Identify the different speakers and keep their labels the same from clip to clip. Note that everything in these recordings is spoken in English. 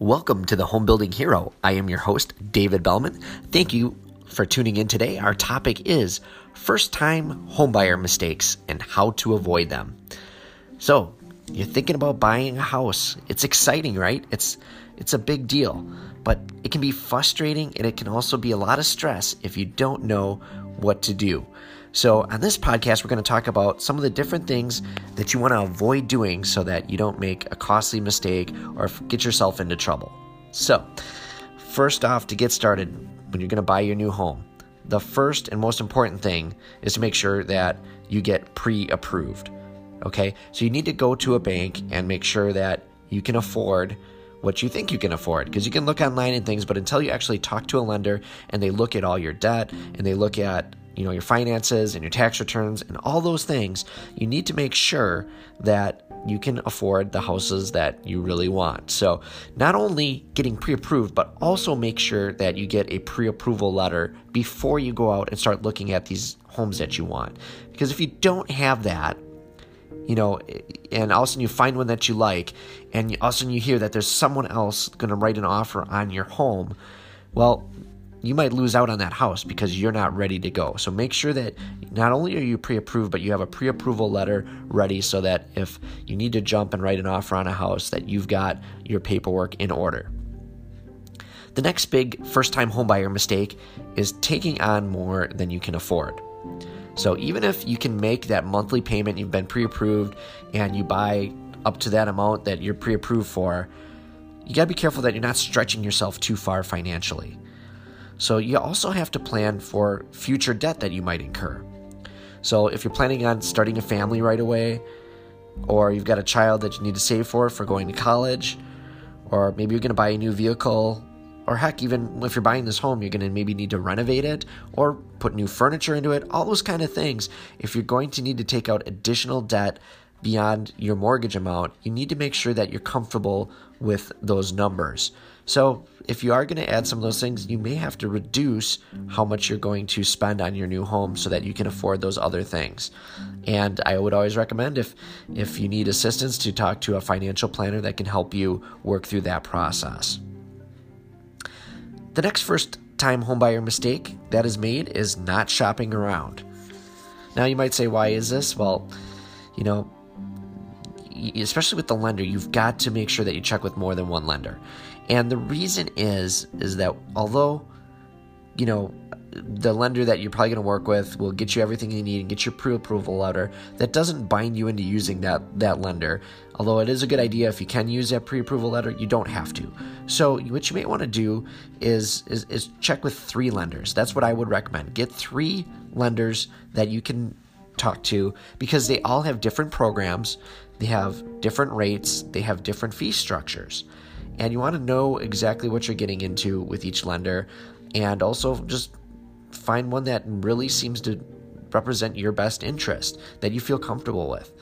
Speaker 1: Welcome to the Home Building Hero. I am your host, David Belman. Thank you for tuning in today. Our topic is first time homebuyer mistakes and how to avoid them. So, you're thinking about buying a house. It's exciting, right? It's it's a big deal, but it can be frustrating and it can also be a lot of stress if you don't know what to do. So, on this podcast, we're going to talk about some of the different things that you want to avoid doing so that you don't make a costly mistake or get yourself into trouble. So, first off, to get started, when you're going to buy your new home, the first and most important thing is to make sure that you get pre approved. Okay, so you need to go to a bank and make sure that you can afford what you think you can afford because you can look online and things but until you actually talk to a lender and they look at all your debt and they look at you know your finances and your tax returns and all those things you need to make sure that you can afford the houses that you really want. So not only getting pre-approved but also make sure that you get a pre-approval letter before you go out and start looking at these homes that you want. Because if you don't have that you know, and all of a sudden you find one that you like, and all of a sudden you hear that there's someone else going to write an offer on your home, well, you might lose out on that house because you're not ready to go. So make sure that not only are you pre approved, but you have a pre approval letter ready so that if you need to jump and write an offer on a house, that you've got your paperwork in order. The next big first time homebuyer mistake is taking on more than you can afford. So even if you can make that monthly payment, you've been pre approved, and you buy up to that amount that you're pre approved for, you got to be careful that you're not stretching yourself too far financially. So you also have to plan for future debt that you might incur. So if you're planning on starting a family right away, or you've got a child that you need to save for for going to college, or maybe you're going to buy a new vehicle or heck, even if you're buying this home, you're going to maybe need to renovate it or put new furniture into it, all those kind of things. If you're going to need to take out additional debt beyond your mortgage amount, you need to make sure that you're comfortable with those numbers. So, if you are going to add some of those things, you may have to reduce how much you're going to spend on your new home so that you can afford those other things. And I would always recommend if if you need assistance to talk to a financial planner that can help you work through that process. The next first time homebuyer mistake that is made is not shopping around. Now you might say, why is this? Well, you know, especially with the lender, you've got to make sure that you check with more than one lender. And the reason is is that although you know the lender that you're probably going to work with will get you everything you need and get your pre-approval letter. That doesn't bind you into using that that lender. Although it is a good idea if you can use that pre-approval letter, you don't have to. So what you may want to do is, is is check with three lenders. That's what I would recommend. Get three lenders that you can talk to because they all have different programs, they have different rates, they have different fee structures. And you want to know exactly what you're getting into with each lender and also just find one that really seems to represent your best interest that you feel comfortable with.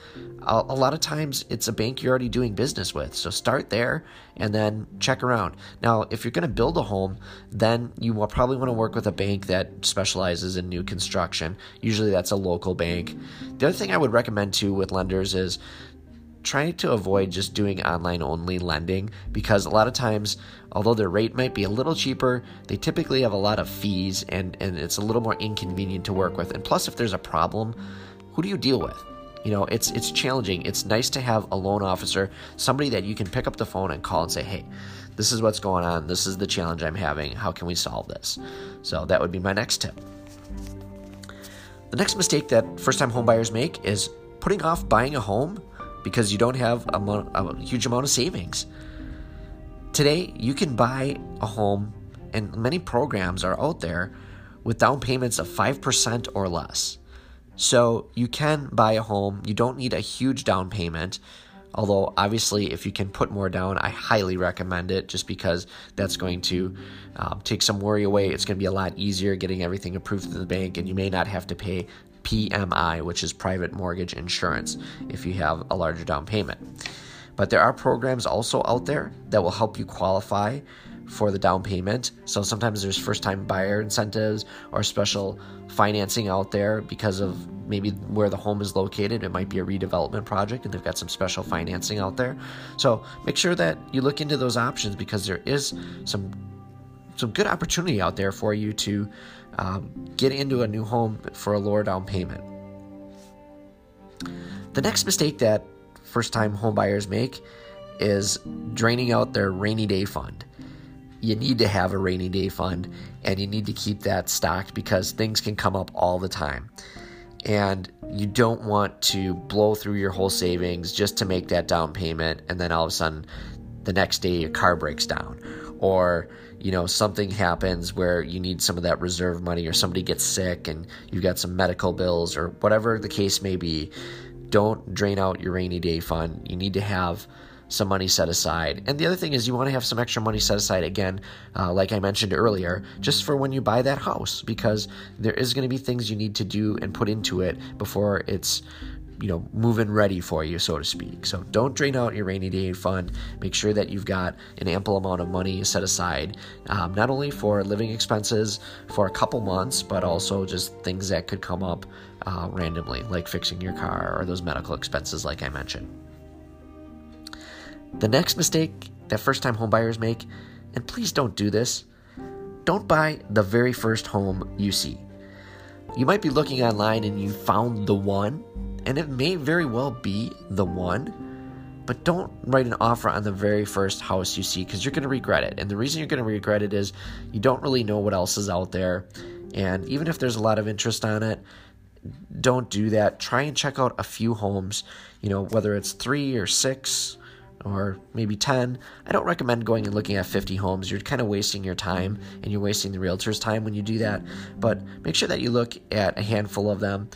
Speaker 1: A, a, lot of times it's a bank you're already doing business with, so start there and then check around. Now, if you're going to build a home, then you will probably want to work with a bank that specializes in new construction. Usually that's a local bank. The other thing I would recommend too with lenders is trying to avoid just doing online only lending because a lot of times, although their rate might be a little cheaper, they typically have a lot of fees and, and it's a little more inconvenient to work with. And plus, if there's a problem, who do you deal with? You know, it's it's challenging. It's nice to have a loan officer, somebody that you can pick up the phone and call and say, "Hey, this is what's going on. This is the challenge I'm having. How can we solve this?" So that would be my next tip. The next mistake that first-time homebuyers make is putting off buying a home because you don't have a, mo- a huge amount of savings. Today, you can buy a home, and many programs are out there with down payments of 5% or less. So you can buy a home. You don't need a huge down payment. Although, obviously, if you can put more down, I highly recommend it just because that's going to um, take some worry away. It's going to be a lot easier getting everything approved through the bank, and you may not have to pay PMI, which is private mortgage insurance, if you have a larger down payment. But there are programs also out there that will help you qualify for the down payment. So sometimes there's first time buyer incentives or special financing out there because of maybe where the home is located. It might be a redevelopment project and they've got some special financing out there. So make sure that you look into those options because there is some some good opportunity out there for you to um, get into a new home for a lower down payment. The next mistake that first time homebuyers make is draining out their rainy day fund. You need to have a rainy day fund and you need to keep that stocked because things can come up all the time. And you don't want to blow through your whole savings just to make that down payment and then all of a sudden the next day your car breaks down or you know something happens where you need some of that reserve money or somebody gets sick and you've got some medical bills or whatever the case may be don't drain out your rainy day fund. You need to have some money set aside. And the other thing is you want to have some extra money set aside again uh, like i mentioned earlier just for when you buy that house because there is going to be things you need to do and put into it before it's you know moving ready for you so to speak. So don't drain out your rainy day fund. Make sure that you've got an ample amount of money set aside um, not only for living expenses for a couple months but also just things that could come up uh, randomly like fixing your car or those medical expenses like i mentioned. The next mistake that first time homebuyers make and please don't do this don't buy the very first home you see. You might be looking online and you found the one and it may very well be the one, but don't write an offer on the very first house you see because you're going to regret it. And the reason you're going to regret it is you don't really know what else is out there. And even if there's a lot of interest on it, don't do that. Try and check out a few homes, you know, whether it's three or six or maybe 10. I don't recommend going and looking at 50 homes. You're kind of wasting your time and you're wasting the realtor's time when you do that. But make sure that you look at a handful of them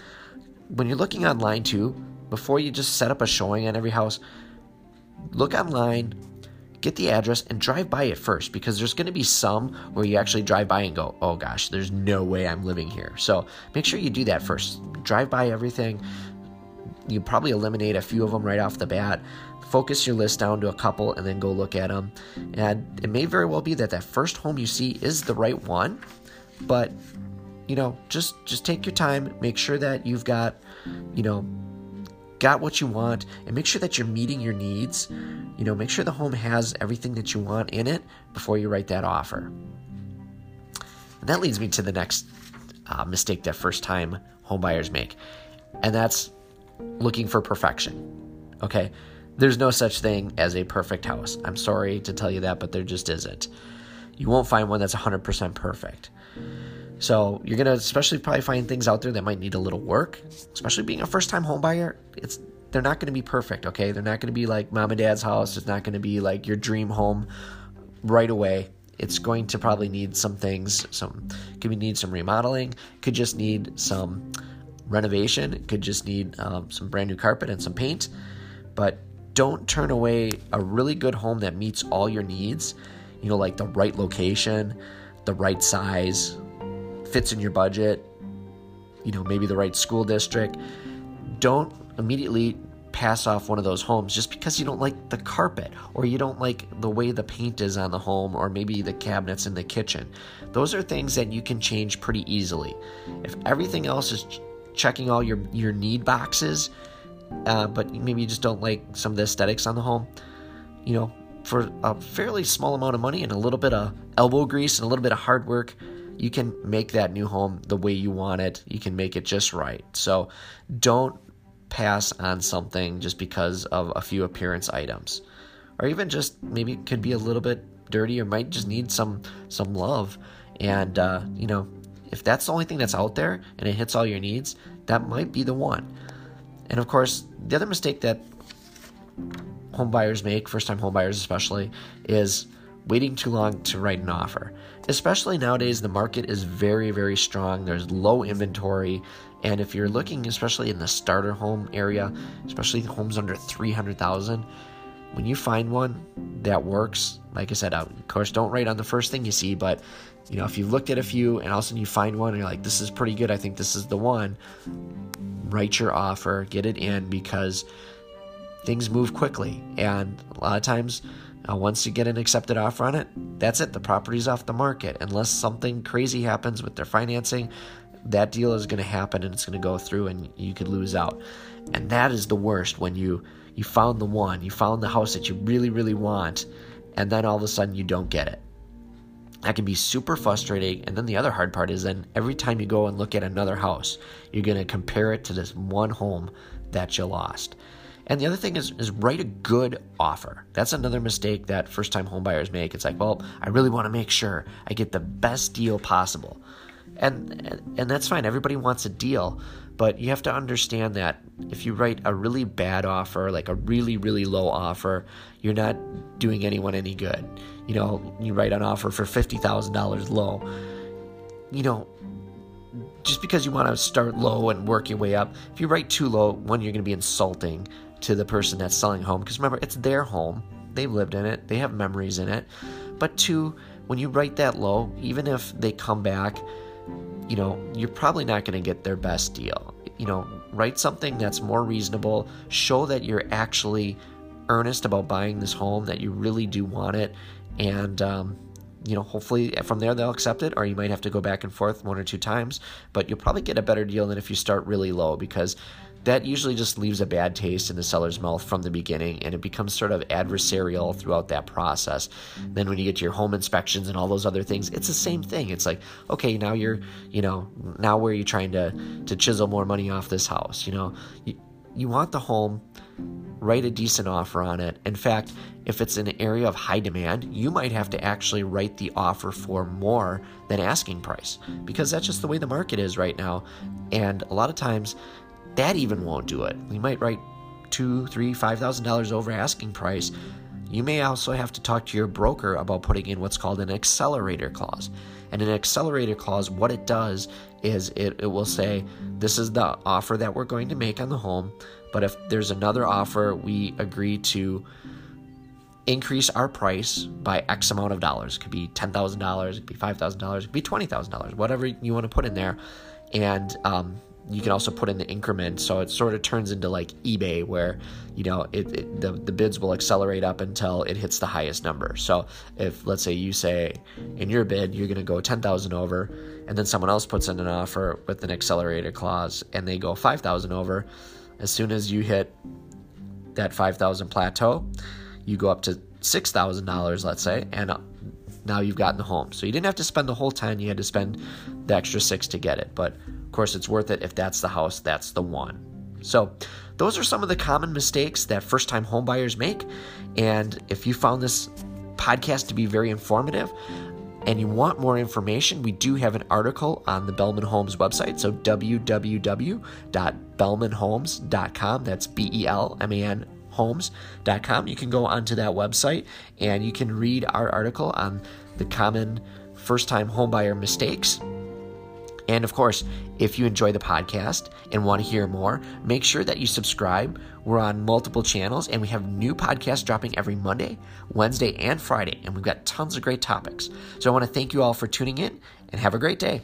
Speaker 1: when you're looking online too, before you just set up a showing on every house, look online, get the address, and drive by it first because there's going to be some where you actually drive by and go, oh gosh, there's no way I'm living here. So make sure you do that first. Drive by everything. You probably eliminate a few of them right off the bat. Focus your list down to a couple and then go look at them. And it may very well be that that first home you see is the right one, but you know, just just take your time, make sure that you've got, you know, got what you want and make sure that you're meeting your needs. You know, make sure the home has everything that you want in it before you write that offer. And that leads me to the next uh, mistake that first time homebuyers make, and that's looking for perfection. Okay, there's no such thing as a perfect house. I'm sorry to tell you that, but there just isn't. You won't find one that's 100% perfect. So you're gonna especially probably find things out there that might need a little work. Especially being a first time home buyer, it's they're not gonna be perfect, okay? They're not gonna be like mom and dad's house, it's not gonna be like your dream home right away. It's going to probably need some things, some could need some remodeling, could just need some renovation, could just need um, some brand new carpet and some paint. But don't turn away a really good home that meets all your needs, you know, like the right location, the right size, fits in your budget, you know, maybe the right school district, don't immediately pass off one of those homes just because you don't like the carpet or you don't like the way the paint is on the home or maybe the cabinets in the kitchen. Those are things that you can change pretty easily. If everything else is ch- checking all your, your need boxes, uh, but maybe you just don't like some of the aesthetics on the home, you know, for a fairly small amount of money and a little bit of elbow grease and a little bit of hard work, you can make that new home the way you want it. You can make it just right. So don't pass on something just because of a few appearance items. Or even just maybe it could be a little bit dirty or might just need some some love. And uh, you know, if that's the only thing that's out there and it hits all your needs, that might be the one. And of course, the other mistake that home buyers make, first time home buyers especially, is waiting too long to write an offer. Especially nowadays, the market is very, very strong. There's low inventory. And if you're looking, especially in the starter home area, especially the homes under 300,000, when you find one that works, like I said, uh, of course, don't write on the first thing you see, but you know, if you've looked at a few and all of a sudden you find one and you're like, this is pretty good, I think this is the one, write your offer, get it in because things move quickly. And a lot of times, Once you get an accepted offer on it, that's it. The property's off the market. Unless something crazy happens with their financing, that deal is going to happen and it's going to go through and you could lose out. And that is the worst when you you found the one, you found the house that you really really want and then all of a sudden you don't get it. That can be super frustrating. And then the other hard part is then every time you go and look at another house, you're going to compare it to this one home that you lost. And the other thing is, is write a good offer. That's another mistake that first time homebuyers make. It's like, well, I really want to make sure I get the best deal possible. And, and that's fine. Everybody wants a deal, but you have to understand that if you write a really bad offer, like a really, really low offer, you're not doing anyone any good. You know, you write an offer for $50,000 low. You know, just because you want to start low and work your way up, if you write too low, one, you're going to be insulting to the person that's selling home. Because remember, it's their home. They've lived in it, they have memories in it. But two, when you write that low, even if they come back, you know, you're probably not going to get their best deal. You know, write something that's more reasonable, show that you're actually earnest about buying this home, that you really do want it, and, um, you know, hopefully from there they'll accept it, or you might have to go back and forth one or two times, but you'll probably get a better deal than if you start really low because that usually just leaves a bad taste in the seller's mouth from the beginning and it becomes sort of adversarial throughout that process. Then when you get to your home inspections and all those other things, it's the same thing. It's like, okay, now you're, you know, now where are you trying to to chisel more money off this house, you know? You, you want the home, write a decent offer on it. In fact, if it's an area of high demand, you might have to actually write the offer for more than asking price because that's just the way the market is right now. And a lot of times that even won't do it. We might write two, three, five thousand dollars over asking price. You may also have to talk to your broker about putting in what's called an accelerator clause. And an accelerator clause, what it does is it, it will say, This is the offer that we're going to make on the home, but if there's another offer, we agree to increase our price by X amount of dollars. It could be $10,000, it could be $5,000, it could be $20,000, whatever you want to put in there. And um, you can also put in the increment. So it sort of turns into like ebay where you know it, it, the, the bids will accelerate up until it hits the highest number. So if let's say you say in your bid you're going to go 10000 over and then someone else puts in an offer with an accelerator clause and they go 5000 over as soon as you hit that 5000 plateau you go up to $6000 let's say and now you've gotten the home so you didn't have to spend the whole 10 you had to spend the extra 6 to get it but of course, it's worth it if that's the house, that's the one. So, those are some of the common mistakes that first time homebuyers make. And if you found this podcast to be very informative, and you want more information, we do have an article on the Belman Homes website. So www.belmanhomes.com. That's B E L M A N homes.com. You can go onto that website and you can read our article on the common first time homebuyer mistakes and of course, if you enjoy the podcast and want to hear more, make sure that you subscribe. We're on multiple channels and we have new podcasts dropping every Monday, Wednesday, and Friday. And we've got tons of great topics. So I want to thank you all for tuning in and have a great day.